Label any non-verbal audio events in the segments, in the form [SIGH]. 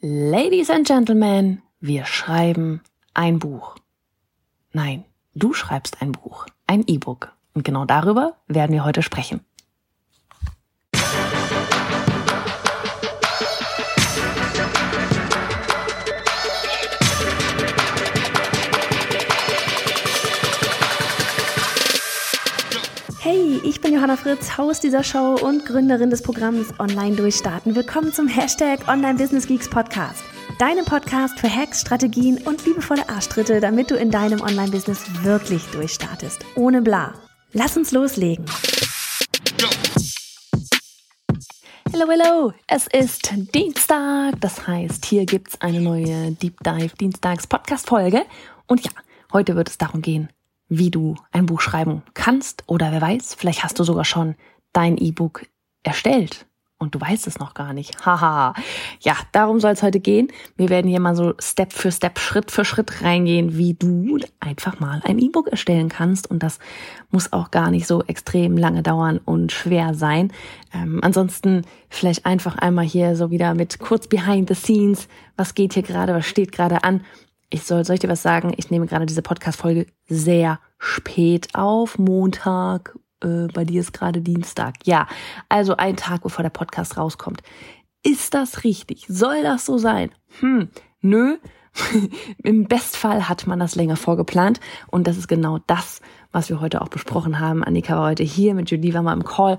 Ladies and Gentlemen, wir schreiben ein Buch. Nein, du schreibst ein Buch, ein E-Book. Und genau darüber werden wir heute sprechen. Johanna Fritz, Haus dieser Show und Gründerin des Programms Online Durchstarten. Willkommen zum Hashtag Online Business Geeks Podcast. Deinem Podcast für Hacks, Strategien und liebevolle Arschtritte, damit du in deinem Online-Business wirklich durchstartest. Ohne bla. Lass uns loslegen. Hello, hello! Es ist Dienstag. Das heißt, hier gibt's eine neue Deep Dive Dienstags Podcast Folge. Und ja, heute wird es darum gehen, wie du ein Buch schreiben kannst oder wer weiß, vielleicht hast du sogar schon dein E-Book erstellt und du weißt es noch gar nicht. [LAUGHS] Haha. ja, darum soll es heute gehen. Wir werden hier mal so Step für Step, Schritt für Schritt reingehen, wie du einfach mal ein E-Book erstellen kannst. Und das muss auch gar nicht so extrem lange dauern und schwer sein. Ähm, ansonsten vielleicht einfach einmal hier so wieder mit kurz behind the scenes. Was geht hier gerade? Was steht gerade an? Ich soll, soll ich dir was sagen? Ich nehme gerade diese Podcast-Folge sehr spät auf, Montag. Äh, bei dir ist gerade Dienstag. Ja, also ein Tag, bevor der Podcast rauskommt. Ist das richtig? Soll das so sein? Hm, nö. [LAUGHS] Im Bestfall hat man das länger vorgeplant. Und das ist genau das, was wir heute auch besprochen haben. Annika war heute hier, mit Julie war mal im Call.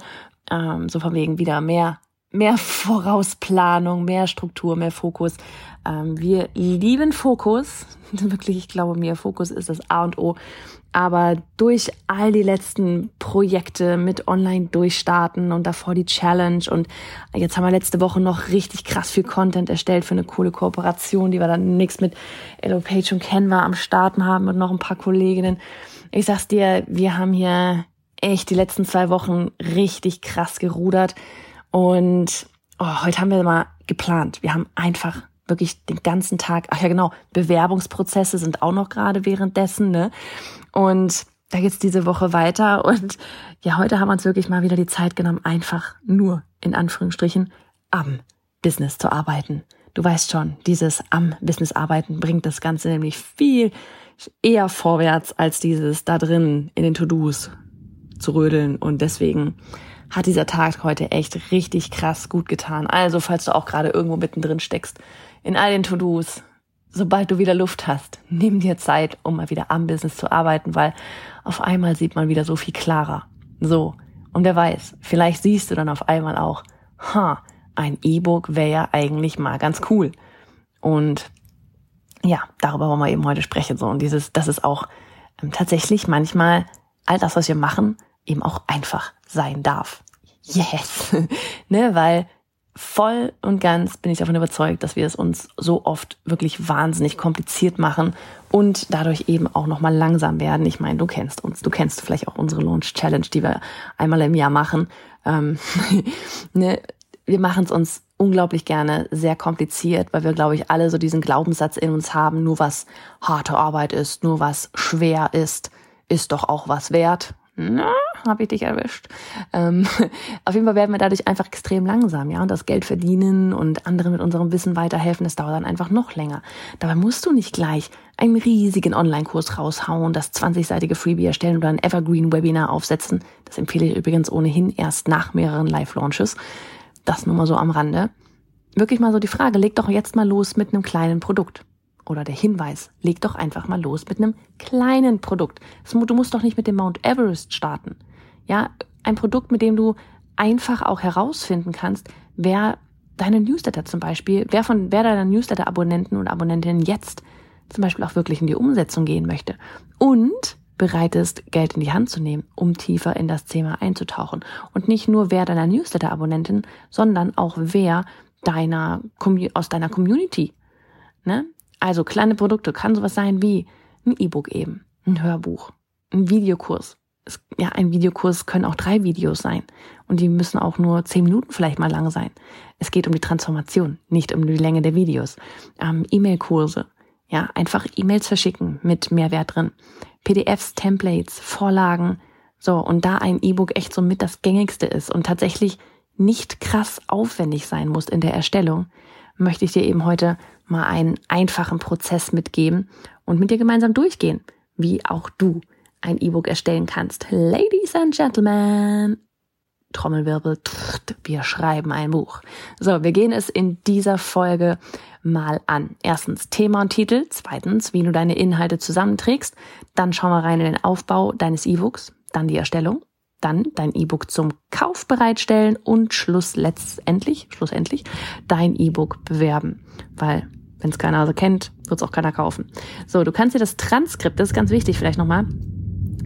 Ähm, so von wegen wieder mehr mehr Vorausplanung, mehr Struktur, mehr Fokus. Ähm, wir lieben Fokus. [LAUGHS] Wirklich, ich glaube mir, Fokus ist das A und O. Aber durch all die letzten Projekte mit Online durchstarten und davor die Challenge und jetzt haben wir letzte Woche noch richtig krass viel Content erstellt für eine coole Kooperation, die wir dann nichts mit Elo Page und Canva am Starten haben und noch ein paar Kolleginnen. Ich sag's dir, wir haben hier echt die letzten zwei Wochen richtig krass gerudert und oh, heute haben wir mal geplant. Wir haben einfach wirklich den ganzen Tag, ach ja genau, Bewerbungsprozesse sind auch noch gerade währenddessen, ne? Und da geht's diese Woche weiter. Und ja, heute haben wir uns wirklich mal wieder die Zeit genommen, einfach nur in Anführungsstrichen am Business zu arbeiten. Du weißt schon, dieses am Business arbeiten bringt das Ganze nämlich viel eher vorwärts als dieses da drin in den To-Dos zu rödeln. Und deswegen hat dieser Tag heute echt richtig krass gut getan. Also, falls du auch gerade irgendwo mittendrin steckst, in all den To-Dos, sobald du wieder Luft hast, nimm dir Zeit, um mal wieder am Business zu arbeiten, weil auf einmal sieht man wieder so viel klarer. So. Und wer weiß, vielleicht siehst du dann auf einmal auch, ha, ein E-Book wäre ja eigentlich mal ganz cool. Und ja, darüber wollen wir eben heute sprechen. So. Und dieses, das ist auch ähm, tatsächlich manchmal all das, was wir machen, eben auch einfach sein darf. Yes. [LAUGHS] ne, weil voll und ganz bin ich davon überzeugt, dass wir es uns so oft wirklich wahnsinnig kompliziert machen und dadurch eben auch nochmal langsam werden. Ich meine, du kennst uns, du kennst vielleicht auch unsere Launch Challenge, die wir einmal im Jahr machen. Ähm, [LAUGHS] ne, wir machen es uns unglaublich gerne sehr kompliziert, weil wir, glaube ich, alle so diesen Glaubenssatz in uns haben, nur was harte Arbeit ist, nur was schwer ist, ist doch auch was wert na, habe ich dich erwischt. Ähm, [LAUGHS] auf jeden Fall werden wir dadurch einfach extrem langsam, ja, und das Geld verdienen und anderen mit unserem Wissen weiterhelfen, das dauert dann einfach noch länger. Dabei musst du nicht gleich einen riesigen Online-Kurs raushauen, das 20-seitige Freebie erstellen oder ein Evergreen-Webinar aufsetzen. Das empfehle ich übrigens ohnehin erst nach mehreren Live-Launches. Das nur mal so am Rande. Wirklich mal so die Frage, leg doch jetzt mal los mit einem kleinen Produkt oder der Hinweis, leg doch einfach mal los mit einem kleinen Produkt. Du musst doch nicht mit dem Mount Everest starten. Ja, ein Produkt, mit dem du einfach auch herausfinden kannst, wer deine Newsletter zum Beispiel, wer von, wer deiner Newsletter-Abonnenten und Abonnentinnen jetzt zum Beispiel auch wirklich in die Umsetzung gehen möchte. Und bereit ist, Geld in die Hand zu nehmen, um tiefer in das Thema einzutauchen. Und nicht nur wer deiner Newsletter-Abonnenten, sondern auch wer deiner, aus deiner Community. Ne? Also kleine Produkte kann sowas sein wie ein E-Book eben, ein Hörbuch, ein Videokurs. Es, ja, ein Videokurs können auch drei Videos sein und die müssen auch nur zehn Minuten vielleicht mal lang sein. Es geht um die Transformation, nicht um die Länge der Videos. Ähm, E-Mail-Kurse, ja, einfach E-Mails verschicken mit Mehrwert drin. PDFs, Templates, Vorlagen, so und da ein E-Book echt so mit das gängigste ist und tatsächlich nicht krass aufwendig sein muss in der Erstellung, möchte ich dir eben heute mal einen einfachen Prozess mitgeben und mit dir gemeinsam durchgehen, wie auch du ein E-Book erstellen kannst. Ladies and Gentlemen, Trommelwirbel, wir schreiben ein Buch. So, wir gehen es in dieser Folge mal an. Erstens Thema und Titel, zweitens, wie du deine Inhalte zusammenträgst, dann schauen wir rein in den Aufbau deines E-Books, dann die Erstellung, dann dein E-Book zum Kauf bereitstellen und Schluss letztendlich, schlussendlich dein E-Book bewerben, weil wenn es keiner also kennt, wird es auch keiner kaufen. So, du kannst dir das Transkript, das ist ganz wichtig vielleicht nochmal,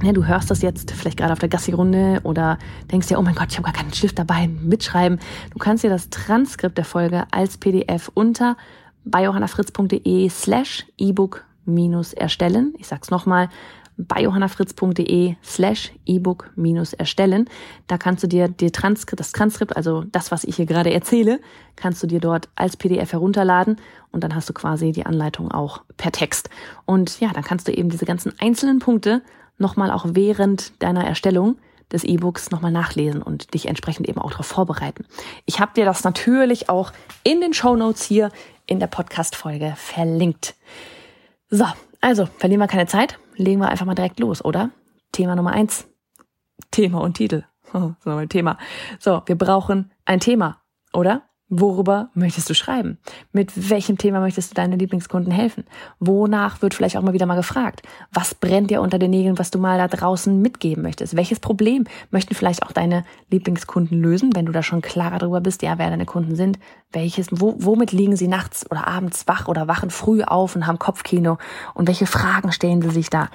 ja, du hörst das jetzt vielleicht gerade auf der Gassi-Runde oder denkst dir, oh mein Gott, ich habe gar keinen Stift dabei, mitschreiben. Du kannst dir das Transkript der Folge als PDF unter bei johannafritz.de slash ebook erstellen. Ich sag's nochmal, bei johannafritz.de slash ebook minus erstellen. Da kannst du dir die Transkript, das Transkript, also das, was ich hier gerade erzähle, kannst du dir dort als PDF herunterladen und dann hast du quasi die Anleitung auch per Text. Und ja, dann kannst du eben diese ganzen einzelnen Punkte nochmal auch während deiner Erstellung des E-Books nochmal nachlesen und dich entsprechend eben auch darauf vorbereiten. Ich habe dir das natürlich auch in den Show Notes hier in der Podcast-Folge verlinkt. So, also verlieren wir keine Zeit, legen wir einfach mal direkt los, oder? Thema Nummer eins. Thema und Titel. [LAUGHS] Thema. So, wir brauchen ein Thema, oder? Worüber möchtest du schreiben? Mit welchem Thema möchtest du deinen Lieblingskunden helfen? Wonach wird vielleicht auch mal wieder mal gefragt? Was brennt dir unter den Nägeln, was du mal da draußen mitgeben möchtest? Welches Problem möchten vielleicht auch deine Lieblingskunden lösen, wenn du da schon klarer darüber bist, ja, wer deine Kunden sind? Welches, wo, womit liegen sie nachts oder abends wach oder wachen früh auf und haben Kopfkino? Und welche Fragen stellen sie sich da?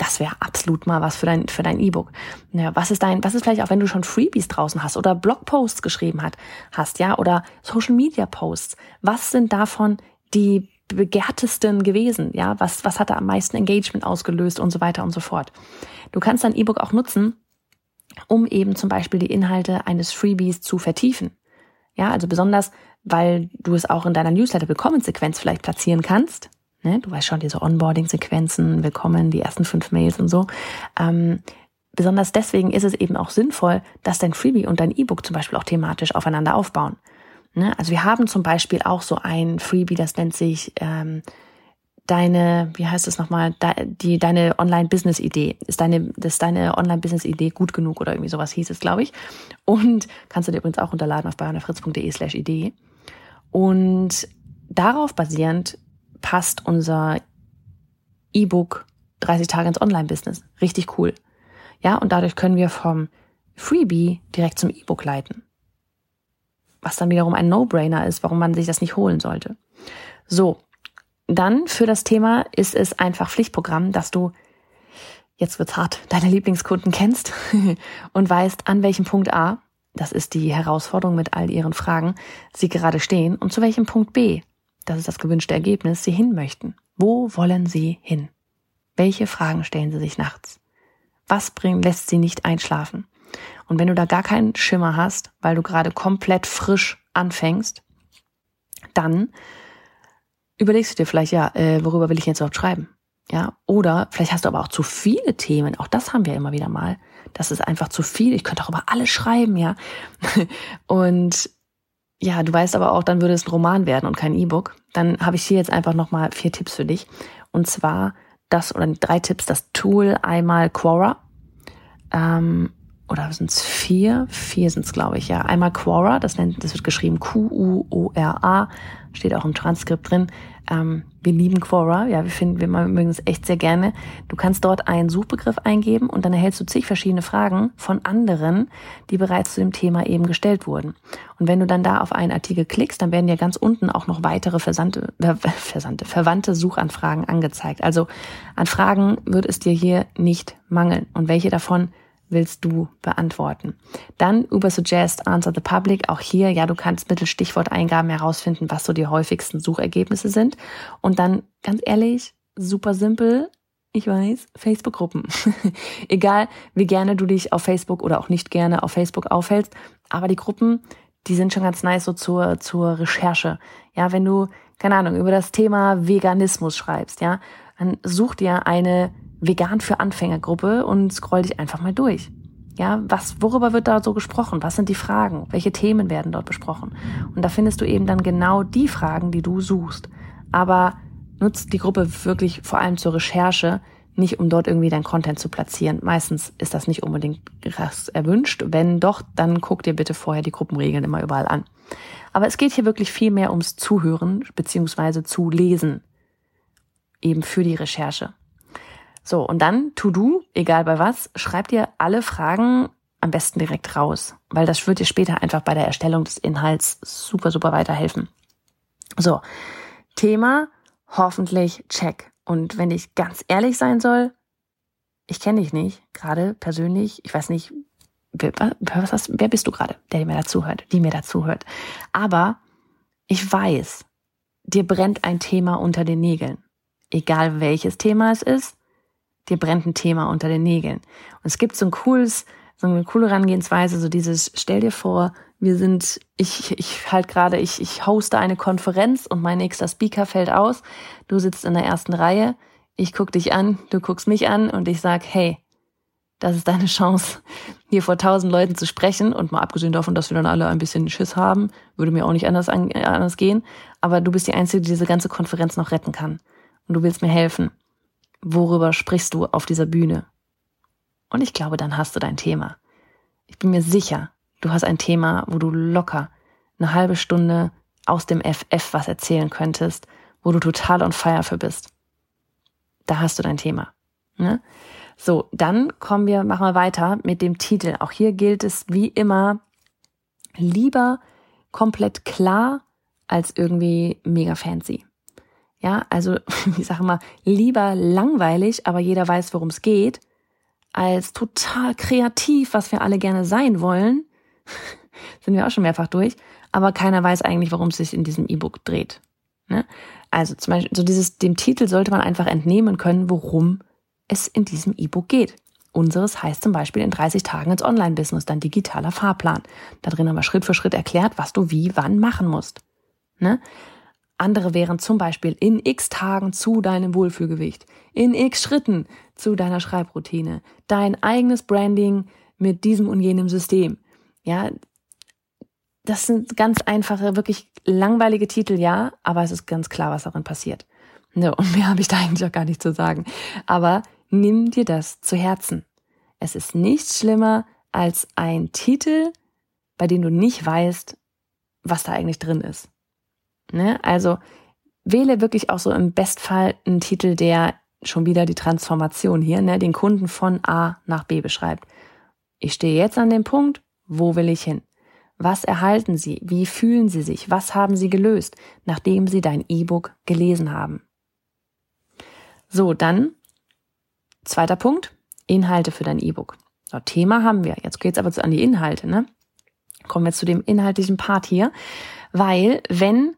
Das wäre absolut mal was für dein für dein E-Book. Ja, was ist dein was ist vielleicht auch wenn du schon Freebies draußen hast oder Blogposts geschrieben hat, hast, ja, oder Social Media Posts. Was sind davon die begehrtesten gewesen, ja? Was was hat da am meisten Engagement ausgelöst und so weiter und so fort. Du kannst dein E-Book auch nutzen, um eben zum Beispiel die Inhalte eines Freebies zu vertiefen. Ja, also besonders, weil du es auch in deiner Newsletter-Willkommenssequenz vielleicht platzieren kannst, Ne? Du weißt schon, diese Onboarding-Sequenzen, willkommen, die ersten fünf Mails und so. Ähm, besonders deswegen ist es eben auch sinnvoll, dass dein Freebie und dein E-Book zum Beispiel auch thematisch aufeinander aufbauen. Ne? Also wir haben zum Beispiel auch so ein Freebie, das nennt sich ähm, deine, wie heißt es nochmal, die deine Online-Business-Idee. Ist deine, ist deine Online-Business-Idee gut genug oder irgendwie sowas hieß es, glaube ich. Und kannst du dir übrigens auch runterladen auf bayernafritz.de slash Idee. Und darauf basierend passt unser E-Book 30 Tage ins Online-Business. Richtig cool. Ja, und dadurch können wir vom Freebie direkt zum E-Book leiten. Was dann wiederum ein No-Brainer ist, warum man sich das nicht holen sollte. So. Dann für das Thema ist es einfach Pflichtprogramm, dass du jetzt wird's hart, deine Lieblingskunden kennst [LAUGHS] und weißt, an welchem Punkt A, das ist die Herausforderung mit all ihren Fragen, sie gerade stehen und zu welchem Punkt B, das ist das gewünschte Ergebnis, Sie hin möchten. Wo wollen Sie hin? Welche Fragen stellen Sie sich nachts? Was bringt, lässt Sie nicht einschlafen? Und wenn du da gar keinen Schimmer hast, weil du gerade komplett frisch anfängst, dann überlegst du dir vielleicht, ja, äh, worüber will ich jetzt überhaupt schreiben? Ja, oder vielleicht hast du aber auch zu viele Themen. Auch das haben wir immer wieder mal. Das ist einfach zu viel. Ich könnte auch über alles schreiben, ja. [LAUGHS] Und ja, du weißt aber auch, dann würde es ein Roman werden und kein E-Book. Dann habe ich hier jetzt einfach nochmal vier Tipps für dich. Und zwar das, oder drei Tipps, das Tool einmal Quora. Ähm, oder sind es vier? Vier sind es, glaube ich, ja. Einmal Quora, das, nennt, das wird geschrieben Q-U-O-R-A, steht auch im Transkript drin. Ähm, wir lieben Quora, ja, wir finden, wir mögen es echt sehr gerne. Du kannst dort einen Suchbegriff eingeben und dann erhältst du zig verschiedene Fragen von anderen, die bereits zu dem Thema eben gestellt wurden. Und wenn du dann da auf einen Artikel klickst, dann werden dir ganz unten auch noch weitere versandte, äh, [LAUGHS] versandte, verwandte Suchanfragen angezeigt. Also an Fragen wird es dir hier nicht mangeln. Und welche davon willst du beantworten? Dann über Suggest Answer the Public. Auch hier, ja, du kannst mittels Stichworteingaben herausfinden, was so die häufigsten Suchergebnisse sind. Und dann, ganz ehrlich, super simpel. Ich weiß, Facebook-Gruppen. [LAUGHS] Egal, wie gerne du dich auf Facebook oder auch nicht gerne auf Facebook aufhältst. Aber die Gruppen, die sind schon ganz nice so zur, zur Recherche. Ja, wenn du, keine Ahnung, über das Thema Veganismus schreibst, ja, dann such dir eine Vegan für Anfängergruppe und scroll dich einfach mal durch. Ja, was, worüber wird da so gesprochen? Was sind die Fragen? Welche Themen werden dort besprochen? Und da findest du eben dann genau die Fragen, die du suchst. Aber nutzt die Gruppe wirklich vor allem zur Recherche, nicht um dort irgendwie dein Content zu platzieren. Meistens ist das nicht unbedingt krass erwünscht. Wenn doch, dann guck dir bitte vorher die Gruppenregeln immer überall an. Aber es geht hier wirklich viel mehr ums Zuhören beziehungsweise zu lesen. Eben für die Recherche. So, und dann To-Do, egal bei was, schreib dir alle Fragen am besten direkt raus, weil das wird dir später einfach bei der Erstellung des Inhalts super, super weiterhelfen. So, Thema hoffentlich check. Und wenn ich ganz ehrlich sein soll, ich kenne dich nicht, gerade persönlich, ich weiß nicht, wer, was, wer bist du gerade, der mir dazuhört, die mir dazuhört. Aber ich weiß, dir brennt ein Thema unter den Nägeln. Egal welches Thema es ist, dir brennt ein Thema unter den Nägeln. Und es gibt so ein cooles, so eine coole Herangehensweise, so dieses, stell dir vor, wir sind, ich, ich halt gerade, ich, ich hoste eine Konferenz und mein nächster Speaker fällt aus. Du sitzt in der ersten Reihe, ich guck dich an, du guckst mich an und ich sag, hey, das ist deine Chance, hier vor tausend Leuten zu sprechen. Und mal abgesehen davon, dass wir dann alle ein bisschen Schiss haben, würde mir auch nicht anders, anders gehen. Aber du bist die Einzige, die diese ganze Konferenz noch retten kann. Und du willst mir helfen. Worüber sprichst du auf dieser Bühne? Und ich glaube, dann hast du dein Thema. Ich bin mir sicher, du hast ein Thema, wo du locker eine halbe Stunde aus dem FF was erzählen könntest, wo du total on fire für bist. Da hast du dein Thema. Ne? So, dann kommen wir, machen wir weiter mit dem Titel. Auch hier gilt es wie immer, lieber komplett klar als irgendwie mega fancy. Ja, also [LAUGHS] ich sage mal, lieber langweilig, aber jeder weiß, worum es geht, als total kreativ, was wir alle gerne sein wollen. [LAUGHS] Sind wir auch schon mehrfach durch, aber keiner weiß eigentlich, worum es sich in diesem E-Book dreht. Ne? Also zum Beispiel, so dieses, dem Titel sollte man einfach entnehmen können, worum es in diesem E-Book geht. Unseres heißt zum Beispiel in 30 Tagen ins Online-Business, dann digitaler Fahrplan. Da drin haben wir Schritt für Schritt erklärt, was du wie, wann machen musst. Ne? Andere wären zum Beispiel in x Tagen zu deinem Wohlfühlgewicht, in x Schritten zu deiner Schreibroutine, dein eigenes Branding mit diesem und jenem System. Ja, das sind ganz einfache, wirklich langweilige Titel, ja, aber es ist ganz klar, was darin passiert. Ne, und mehr habe ich da eigentlich auch gar nicht zu sagen. Aber nimm dir das zu Herzen. Es ist nichts schlimmer als ein Titel, bei dem du nicht weißt, was da eigentlich drin ist. Ne? Also wähle wirklich auch so im Bestfall einen Titel, der schon wieder die Transformation hier, ne, den Kunden von A nach B beschreibt. Ich stehe jetzt an dem Punkt, wo will ich hin? Was erhalten Sie? Wie fühlen Sie sich? Was haben Sie gelöst, nachdem Sie dein E-Book gelesen haben? So, dann zweiter Punkt, Inhalte für dein E-Book. So, Thema haben wir. Jetzt geht's aber an die Inhalte, ne? Kommen wir zu dem inhaltlichen Part hier, weil wenn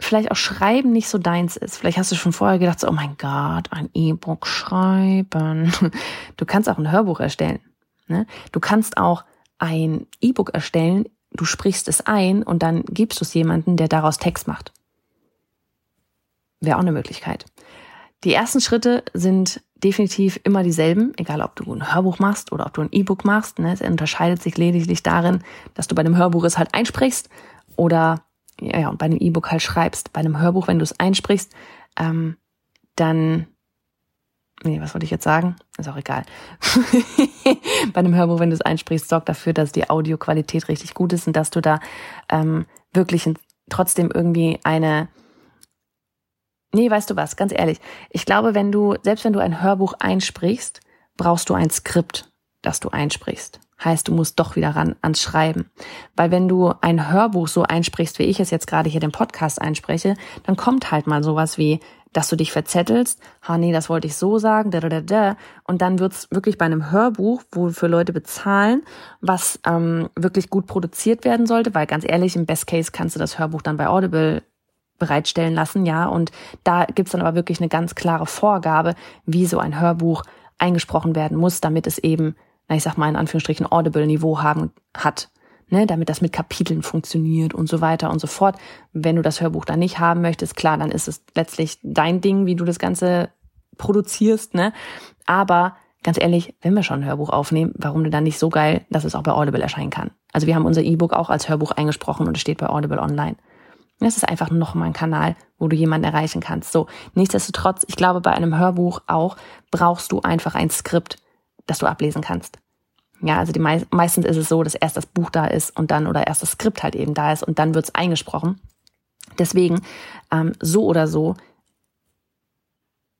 vielleicht auch Schreiben nicht so deins ist. Vielleicht hast du schon vorher gedacht, so, oh mein Gott, ein E-Book schreiben. [LAUGHS] Du kannst auch ein Hörbuch erstellen. Ne? Du kannst auch ein E-Book erstellen, du sprichst es ein und dann gibst du es jemanden, der daraus Text macht. Wäre auch eine Möglichkeit. Die ersten Schritte sind definitiv immer dieselben, egal ob du ein Hörbuch machst oder ob du ein E-Book machst. Ne? Es unterscheidet sich lediglich darin, dass du bei dem Hörbuch es halt einsprichst oder ja, ja, und bei einem E-Book halt schreibst. Bei einem Hörbuch, wenn du es einsprichst, ähm, dann, nee, was wollte ich jetzt sagen? Ist auch egal. [LAUGHS] bei einem Hörbuch, wenn du es einsprichst, sorg dafür, dass die Audioqualität richtig gut ist und dass du da ähm, wirklich trotzdem irgendwie eine Nee, weißt du was, ganz ehrlich. Ich glaube, wenn du, selbst wenn du ein Hörbuch einsprichst, brauchst du ein Skript, das du einsprichst. Heißt, du musst doch wieder ran ans Schreiben. Weil wenn du ein Hörbuch so einsprichst, wie ich es jetzt gerade hier den Podcast einspreche, dann kommt halt mal sowas wie, dass du dich verzettelst, ha nee, das wollte ich so sagen, da da da da. Und dann wird's wirklich bei einem Hörbuch, wo für Leute bezahlen, was ähm, wirklich gut produziert werden sollte, weil ganz ehrlich, im Best Case kannst du das Hörbuch dann bei Audible bereitstellen lassen, ja. Und da gibt's dann aber wirklich eine ganz klare Vorgabe, wie so ein Hörbuch eingesprochen werden muss, damit es eben na, ich sag mal in Anführungsstrichen Audible-Niveau haben hat, ne, damit das mit Kapiteln funktioniert und so weiter und so fort. Wenn du das Hörbuch dann nicht haben möchtest, klar, dann ist es letztlich dein Ding, wie du das Ganze produzierst, ne? Aber ganz ehrlich, wenn wir schon ein Hörbuch aufnehmen, warum denn dann nicht so geil, dass es auch bei Audible erscheinen kann? Also wir haben unser E-Book auch als Hörbuch eingesprochen und es steht bei Audible online. Das ist einfach nochmal ein Kanal, wo du jemanden erreichen kannst. So, nichtsdestotrotz, ich glaube, bei einem Hörbuch auch brauchst du einfach ein Skript, das du ablesen kannst. Ja, also die mei meistens ist es so, dass erst das Buch da ist und dann oder erst das Skript halt eben da ist und dann wird's eingesprochen. Deswegen, ähm, so oder so,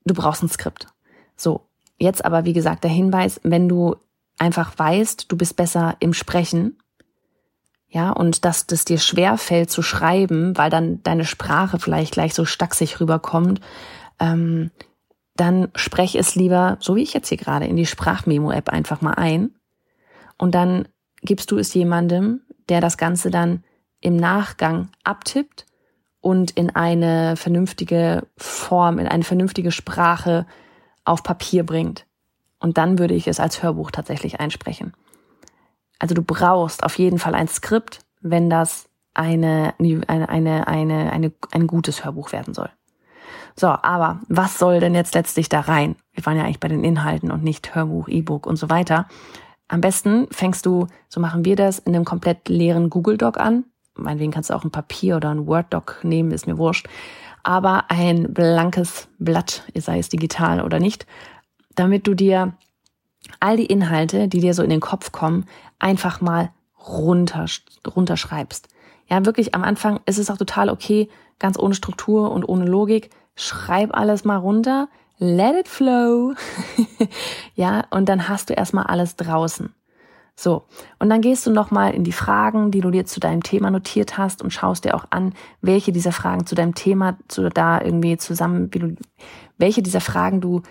du brauchst ein Skript. So, jetzt aber, wie gesagt, der Hinweis, wenn du einfach weißt, du bist besser im Sprechen, ja, und dass das dir schwer fällt zu schreiben, weil dann deine Sprache vielleicht gleich so stacksig rüberkommt, ähm, dann sprech es lieber, so wie ich jetzt hier gerade, in die Sprachmemo-App einfach mal ein. Und dann gibst du es jemandem, der das Ganze dann im Nachgang abtippt und in eine vernünftige Form, in eine vernünftige Sprache auf Papier bringt. Und dann würde ich es als Hörbuch tatsächlich einsprechen. Also du brauchst auf jeden Fall ein Skript, wenn das eine, eine, eine, eine, eine, ein gutes Hörbuch werden soll. So, aber was soll denn jetzt letztlich da rein? Wir waren ja eigentlich bei den Inhalten und nicht Hörbuch, E-Book und so weiter. Am besten fängst du, so machen wir das, in einem komplett leeren Google Doc an. Meinetwegen kannst du auch ein Papier oder ein Word Doc nehmen, ist mir wurscht. Aber ein blankes Blatt, sei es digital oder nicht, damit du dir all die Inhalte, die dir so in den Kopf kommen, einfach mal runter, runterschreibst. Ja, wirklich am Anfang ist es auch total okay, ganz ohne Struktur und ohne Logik. Schreib alles mal runter, let it flow. [LAUGHS] ja, und dann hast du erstmal alles draußen. So, und dann gehst du nochmal in die Fragen, die du dir zu deinem Thema notiert hast und schaust dir auch an, welche dieser Fragen zu deinem Thema zu da irgendwie zusammen, wie du, welche dieser Fragen du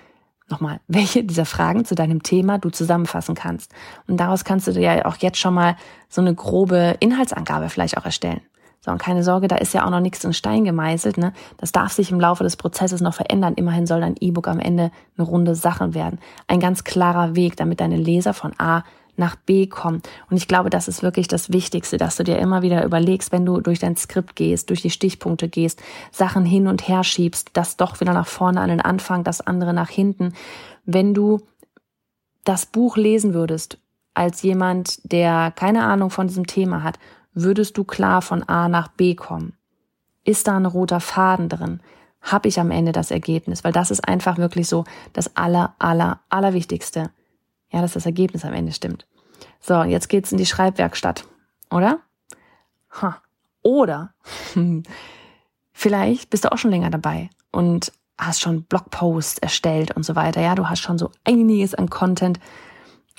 nochmal, [LAUGHS] welche dieser Fragen zu deinem Thema du zusammenfassen kannst. Und daraus kannst du dir ja auch jetzt schon mal so eine grobe Inhaltsangabe vielleicht auch erstellen. So, und keine Sorge, da ist ja auch noch nichts in Stein gemeißelt. Ne? Das darf sich im Laufe des Prozesses noch verändern. Immerhin soll dein E-Book am Ende eine runde Sache werden. Ein ganz klarer Weg, damit deine Leser von A nach B kommen. Und ich glaube, das ist wirklich das Wichtigste, dass du dir immer wieder überlegst, wenn du durch dein Skript gehst, durch die Stichpunkte gehst, Sachen hin und her schiebst, das doch wieder nach vorne an den Anfang, das andere nach hinten. Wenn du das Buch lesen würdest als jemand, der keine Ahnung von diesem Thema hat, würdest du klar von A nach B kommen? Ist da ein roter Faden drin? Hab ich am Ende das Ergebnis? Weil das ist einfach wirklich so das aller, aller, allerwichtigste. Ja, dass das Ergebnis am Ende stimmt. So, jetzt geht's in die Schreibwerkstatt, oder? Ha. Oder [LAUGHS] vielleicht bist du auch schon länger dabei und hast schon Blogposts erstellt und so weiter. Ja, du hast schon so einiges an Content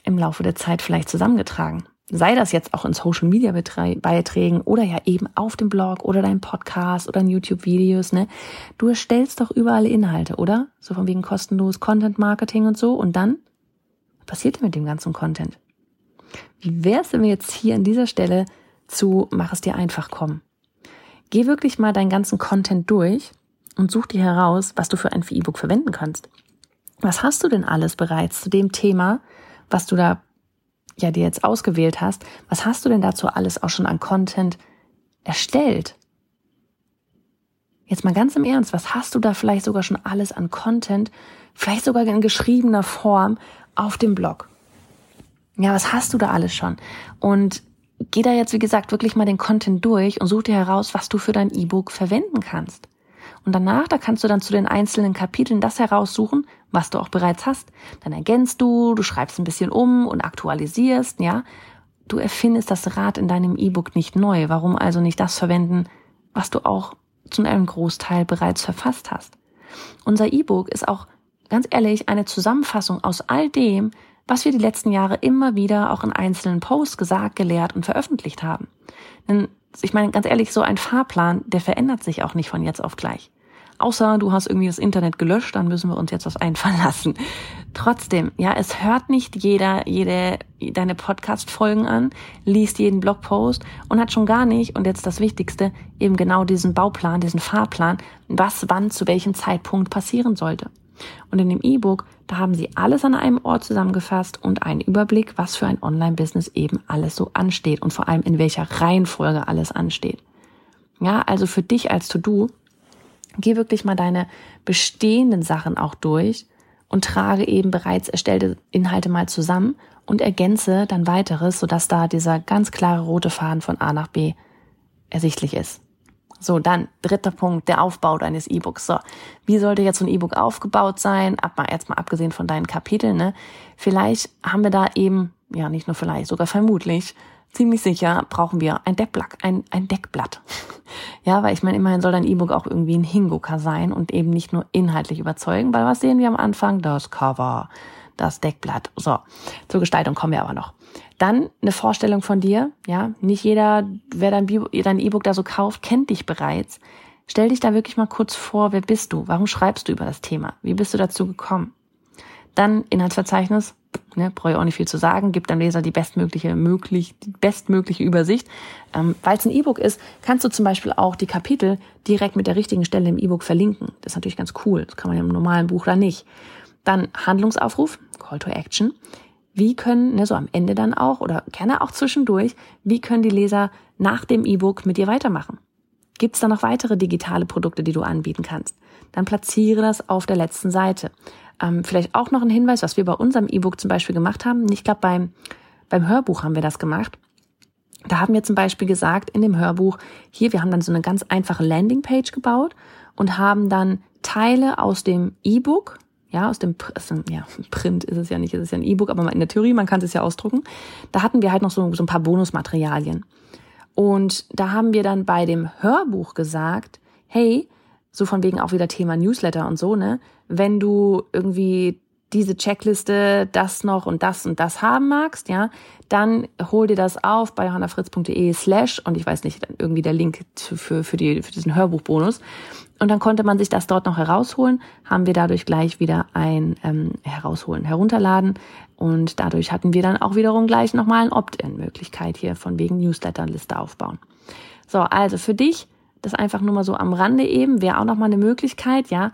im Laufe der Zeit vielleicht zusammengetragen. Sei das jetzt auch in Social Media Beiträgen oder ja eben auf dem Blog oder deinem Podcast oder in YouTube Videos, ne? Du erstellst doch überall Inhalte, oder? So von wegen kostenlos Content Marketing und so und dann was passiert denn mit dem ganzen Content? Wie wär's, wenn wir jetzt hier an dieser Stelle zu Mach es dir einfach kommen? Geh wirklich mal deinen ganzen Content durch und such dir heraus, was du für ein E-Book verwenden kannst. Was hast du denn alles bereits zu dem Thema, was du da ja dir jetzt ausgewählt hast? Was hast du denn dazu alles auch schon an Content erstellt? Jetzt mal ganz im Ernst, was hast du da vielleicht sogar schon alles an Content, vielleicht sogar in geschriebener Form auf dem Blog? Ja, was hast du da alles schon? Und geh da jetzt, wie gesagt, wirklich mal den Content durch und such dir heraus, was du für dein E-Book verwenden kannst. Und danach, da kannst du dann zu den einzelnen Kapiteln das heraussuchen, was du auch bereits hast. Dann ergänzt du, du schreibst ein bisschen um und aktualisierst, ja. Du erfindest das Rad in deinem E-Book nicht neu. Warum also nicht das verwenden, was du auch zu einem Großteil bereits verfasst hast? Unser E-Book ist auch ganz ehrlich eine Zusammenfassung aus all dem, was wir die letzten Jahre immer wieder auch in einzelnen Posts gesagt, gelehrt und veröffentlicht haben. Denn ich meine, ganz ehrlich, so ein Fahrplan, der verändert sich auch nicht von jetzt auf gleich. Außer du hast irgendwie das Internet gelöscht, dann müssen wir uns jetzt was einfallen lassen. Trotzdem, ja, es hört nicht jeder, jede, deine Podcast-Folgen an, liest jeden Blogpost und hat schon gar nicht, und jetzt das Wichtigste, eben genau diesen Bauplan, diesen Fahrplan, was wann zu welchem Zeitpunkt passieren sollte. Und in dem E-Book, da haben Sie alles an einem Ort zusammengefasst und einen Überblick, was für ein Online-Business eben alles so ansteht und vor allem in welcher Reihenfolge alles ansteht. Ja, also für dich als To-Do, geh wirklich mal deine bestehenden Sachen auch durch und trage eben bereits erstellte Inhalte mal zusammen und ergänze dann weiteres, sodass da dieser ganz klare rote Faden von A nach B ersichtlich ist. So, dann dritter Punkt, der Aufbau deines E-Books. So, wie sollte jetzt so ein E-Book aufgebaut sein? Ab jetzt mal abgesehen von deinen Kapiteln, ne? Vielleicht haben wir da eben, ja, nicht nur vielleicht, sogar vermutlich, ziemlich sicher brauchen wir ein Deckblatt, ein, ein Deckblatt. [LAUGHS] ja, weil ich meine, immerhin soll dein E-Book auch irgendwie ein Hingucker sein und eben nicht nur inhaltlich überzeugen, weil was sehen wir am Anfang? Das Cover, das Deckblatt. So, zur Gestaltung kommen wir aber noch. Dann eine Vorstellung von dir, ja. Nicht jeder, wer dein E-Book da so kauft, kennt dich bereits. Stell dich da wirklich mal kurz vor, wer bist du? Warum schreibst du über das Thema? Wie bist du dazu gekommen? Dann Inhaltsverzeichnis, ne, brauche ich auch nicht viel zu sagen, gibt dem Leser die bestmögliche, möglich, die bestmögliche Übersicht. Ähm, Weil es ein E-Book ist, kannst du zum Beispiel auch die Kapitel direkt mit der richtigen Stelle im E-Book verlinken. Das ist natürlich ganz cool. Das kann man im normalen Buch da nicht. Dann Handlungsaufruf, Call to Action. Wie können, ne, so am Ende dann auch oder gerne auch zwischendurch, wie können die Leser nach dem E-Book mit dir weitermachen? Gibt es da noch weitere digitale Produkte, die du anbieten kannst? Dann platziere das auf der letzten Seite. Ähm, vielleicht auch noch ein Hinweis, was wir bei unserem E-Book zum Beispiel gemacht haben. Ich glaube, beim, beim Hörbuch haben wir das gemacht. Da haben wir zum Beispiel gesagt in dem Hörbuch, hier, wir haben dann so eine ganz einfache Landingpage gebaut und haben dann Teile aus dem E-Book ja, aus dem ja, [LAUGHS] Print ist es ja nicht, es ist ja ein E-Book, aber in der Theorie, man kann es ja ausdrucken. Da hatten wir halt noch so, so ein paar Bonusmaterialien. Und da haben wir dann bei dem Hörbuch gesagt, hey, so von wegen auch wieder Thema Newsletter und so, ne? Wenn du irgendwie diese Checkliste, das noch und das und das haben magst, ja, dann hol dir das auf bei johannafritz.de slash und ich weiß nicht, irgendwie der Link für, für, die, für diesen Hörbuchbonus. Und dann konnte man sich das dort noch herausholen, haben wir dadurch gleich wieder ein ähm, Herausholen, Herunterladen und dadurch hatten wir dann auch wiederum gleich nochmal eine Opt-in-Möglichkeit hier von wegen Newsletter-Liste aufbauen. So, also für dich, das einfach nur mal so am Rande eben, wäre auch nochmal eine Möglichkeit, ja.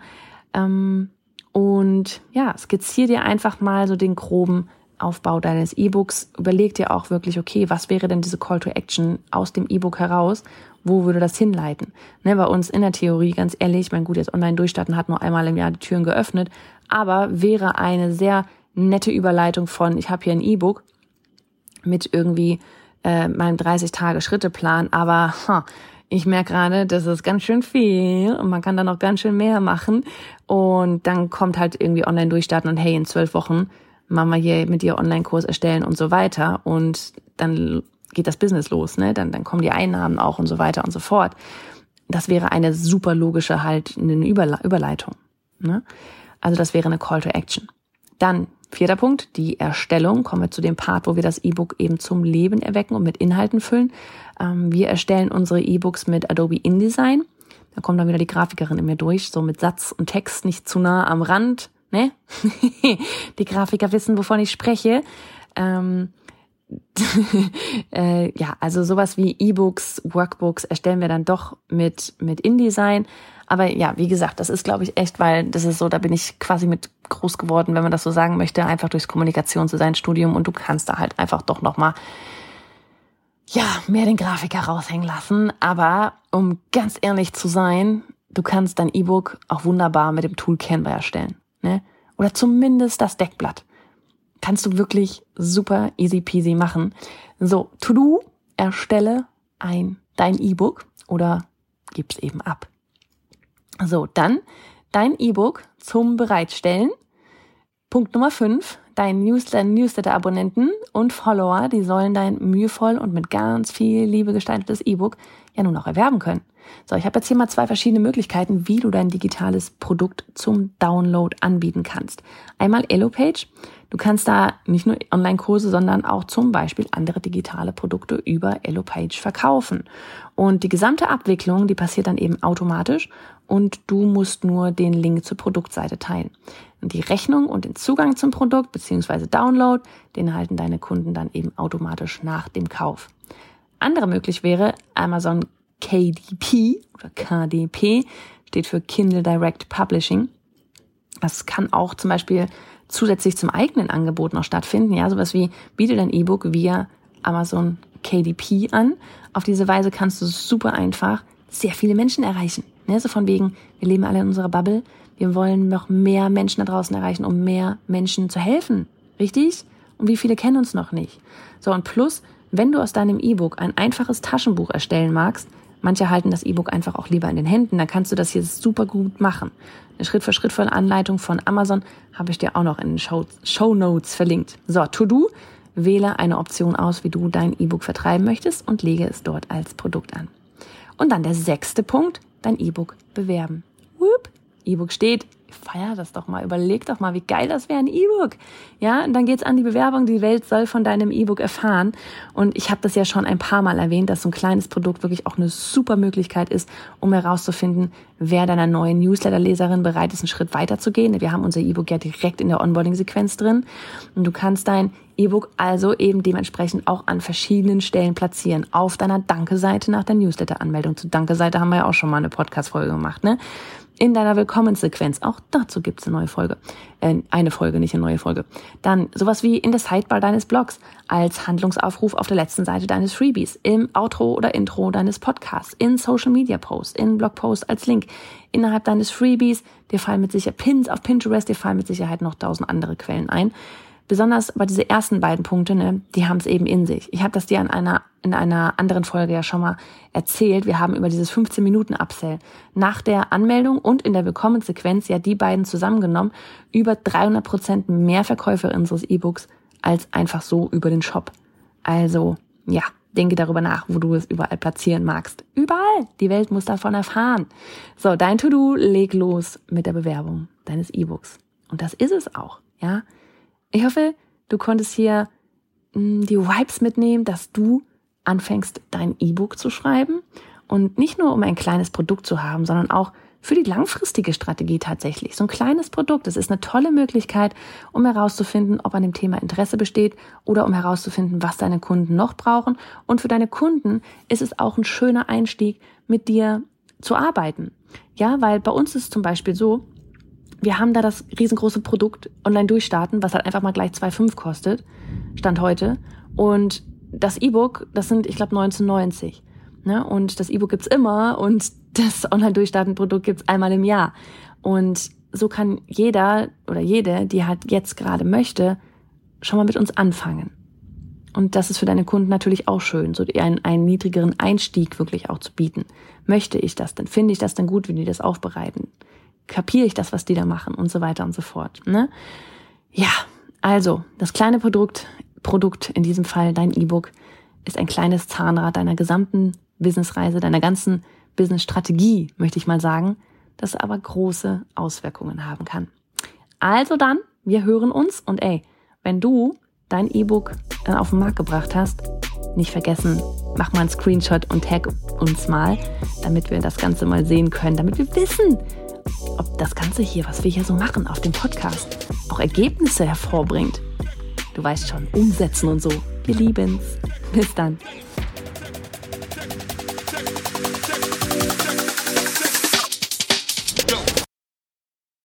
Ähm, und ja, skizzier dir einfach mal so den groben Aufbau deines E-Books. Überleg dir auch wirklich, okay, was wäre denn diese Call to Action aus dem E-Book heraus? Wo würde das hinleiten? Ne, bei uns in der Theorie, ganz ehrlich, mein gut, jetzt online durchstarten hat nur einmal im Jahr die Türen geöffnet, aber wäre eine sehr nette Überleitung von, ich habe hier ein E-Book mit irgendwie äh, meinem 30-Tage-Schritte-Plan, aber huh, ich merke gerade, das ist ganz schön viel und man kann da noch ganz schön mehr machen. Und dann kommt halt irgendwie online durchstarten und hey, in zwölf Wochen machen wir hier mit dir Online-Kurs erstellen und so weiter. Und dann geht das Business los, ne? Dann, dann kommen die Einnahmen auch und so weiter und so fort. Das wäre eine super logische halt eine Überle Überleitung. Ne? Also das wäre eine Call to Action. Dann vierter Punkt, die Erstellung. Kommen wir zu dem Part, wo wir das E-Book eben zum Leben erwecken und mit Inhalten füllen. Ähm, wir erstellen unsere E-Books mit Adobe InDesign. Da kommt dann wieder die Grafikerin in mir durch, so mit Satz und Text nicht zu nah am Rand. Ne? [LAUGHS] die Grafiker wissen, wovon ich spreche. Ähm, [LAUGHS] äh, ja, also sowas wie E-Books, Workbooks erstellen wir dann doch mit, mit InDesign. Aber ja, wie gesagt, das ist, glaube ich, echt, weil das ist so, da bin ich quasi mit groß geworden, wenn man das so sagen möchte, einfach durchs Kommunikationsdesign-Studium und du kannst da halt einfach doch nochmal ja, mehr den Grafiker raushängen lassen. Aber um ganz ehrlich zu sein, du kannst dein E-Book auch wunderbar mit dem Tool Canva erstellen. Ne? Oder zumindest das Deckblatt. Kannst du wirklich super easy peasy machen. So, To-Do, erstelle ein dein E-Book oder gib's eben ab. So, dann dein E-Book zum Bereitstellen. Punkt Nummer 5, dein Newsletter-Abonnenten und Follower, die sollen dein mühevoll und mit ganz viel Liebe gestaltetes E-Book ja nun auch erwerben können. So, ich habe jetzt hier mal zwei verschiedene Möglichkeiten, wie du dein digitales Produkt zum Download anbieten kannst. Einmal EloPage. Du kannst da nicht nur Online-Kurse, sondern auch zum Beispiel andere digitale Produkte über EloPage verkaufen. Und die gesamte Abwicklung, die passiert dann eben automatisch und du musst nur den Link zur Produktseite teilen. Und die Rechnung und den Zugang zum Produkt bzw. Download, den erhalten deine Kunden dann eben automatisch nach dem Kauf. Andere möglich wäre Amazon KDP oder KDP, steht für Kindle Direct Publishing. Das kann auch zum Beispiel zusätzlich zum eigenen Angebot noch stattfinden. Ja, sowas wie biete dein E-Book via Amazon KDP an. Auf diese Weise kannst du super einfach sehr viele Menschen erreichen. Ne? So von wegen, wir leben alle in unserer Bubble. Wir wollen noch mehr Menschen da draußen erreichen, um mehr Menschen zu helfen. Richtig? Und wie viele kennen uns noch nicht? So, und plus, wenn du aus deinem E-Book ein einfaches Taschenbuch erstellen magst, manche halten das E-Book einfach auch lieber in den Händen, dann kannst du das hier super gut machen. Eine Schritt-für-Schritt-Anleitung von Amazon habe ich dir auch noch in den Show, Show Notes verlinkt. So, To-Do, wähle eine Option aus, wie du dein E-Book vertreiben möchtest und lege es dort als Produkt an. Und dann der sechste Punkt, dein E-Book bewerben. E-Book steht, feier das doch mal, überleg doch mal, wie geil das wäre, ein E-Book. Ja, und dann geht's an die Bewerbung, die Welt soll von deinem E-Book erfahren. Und ich habe das ja schon ein paar Mal erwähnt, dass so ein kleines Produkt wirklich auch eine super Möglichkeit ist, um herauszufinden, wer deiner neuen Newsletter-Leserin bereit ist, einen Schritt weiter zu gehen. Wir haben unser E-Book ja direkt in der Onboarding-Sequenz drin. Und du kannst dein E-Book also eben dementsprechend auch an verschiedenen Stellen platzieren. Auf deiner Danke-Seite nach der Newsletter-Anmeldung. Zu Danke-Seite haben wir ja auch schon mal eine Podcast-Folge gemacht, ne? In deiner Willkommenssequenz. Auch dazu gibt's eine neue Folge. Äh, eine Folge, nicht eine neue Folge. Dann sowas wie in der Sidebar deines Blogs als Handlungsaufruf auf der letzten Seite deines Freebies, im Outro oder Intro deines Podcasts, in Social Media Posts, in Blogposts als Link, innerhalb deines Freebies. Dir fallen mit Sicherheit Pins auf Pinterest, dir fallen mit Sicherheit noch tausend andere Quellen ein. Besonders aber diese ersten beiden Punkte, ne, die haben es eben in sich. Ich habe das dir an einer, in einer anderen Folge ja schon mal erzählt. Wir haben über dieses 15-Minuten-Upsell nach der Anmeldung und in der Willkommenssequenz ja die beiden zusammengenommen über 300 Prozent mehr Verkäufe unseres E-Books als einfach so über den Shop. Also, ja, denke darüber nach, wo du es überall platzieren magst. Überall. Die Welt muss davon erfahren. So, dein To-Do, leg los mit der Bewerbung deines E-Books. Und das ist es auch, ja. Ich hoffe, du konntest hier mh, hm, die Vibes mitnehmen, dass du anfängst, dein E-Book zu schreiben und nicht nur um ein kleines Produkt zu haben, sondern auch für die langfristige Strategie tatsächlich. So ein kleines Produkt, das ist eine tolle Möglichkeit, um herauszufinden, ob an dem Thema Interesse besteht oder um herauszufinden, was deine Kunden noch brauchen. Und für deine Kunden ist es auch ein schöner Einstieg, mit dir zu arbeiten. Ja, weil bei uns ist es zum Beispiel so, wir haben da das riesengroße Produkt online durchstarten, was halt einfach mal gleich 2,5 kostet, Stand heute. Und das E-Book, das sind, ich glaube, 1990. Ne? Und das E-Book gibt's immer und [LAUGHS] das Online-Durchstarten-Produkt gibt's einmal im Jahr. Und so kann jeder oder jede, die halt jetzt gerade möchte, schon mal mit uns anfangen. Und das ist für deine Kunden natürlich auch schön, so einen, einen niedrigeren Einstieg wirklich auch zu bieten. Möchte ich das denn? Finde ich das denn gut, wie die das aufbereiten? Kapiere ich das, was die da machen und so weiter und so fort. Ne? Ja, also das kleine Produkt, Produkt in diesem Fall dein E-Book, ist ein kleines Zahnrad deiner gesamten Businessreise, deiner ganzen Businessstrategie, möchte ich mal sagen, das aber große Auswirkungen haben kann. Also dann, wir hören uns und ey, wenn du dein E-Book dann auf den Markt gebracht hast, nicht vergessen, mach mal einen Screenshot und tag uns mal, damit wir das Ganze mal sehen können, damit wir wissen, ob das Ganze hier, was wir hier so machen auf dem Podcast, auch Ergebnisse hervorbringt. Du weißt schon, umsetzen und so. Wir lieben's. Bis dann.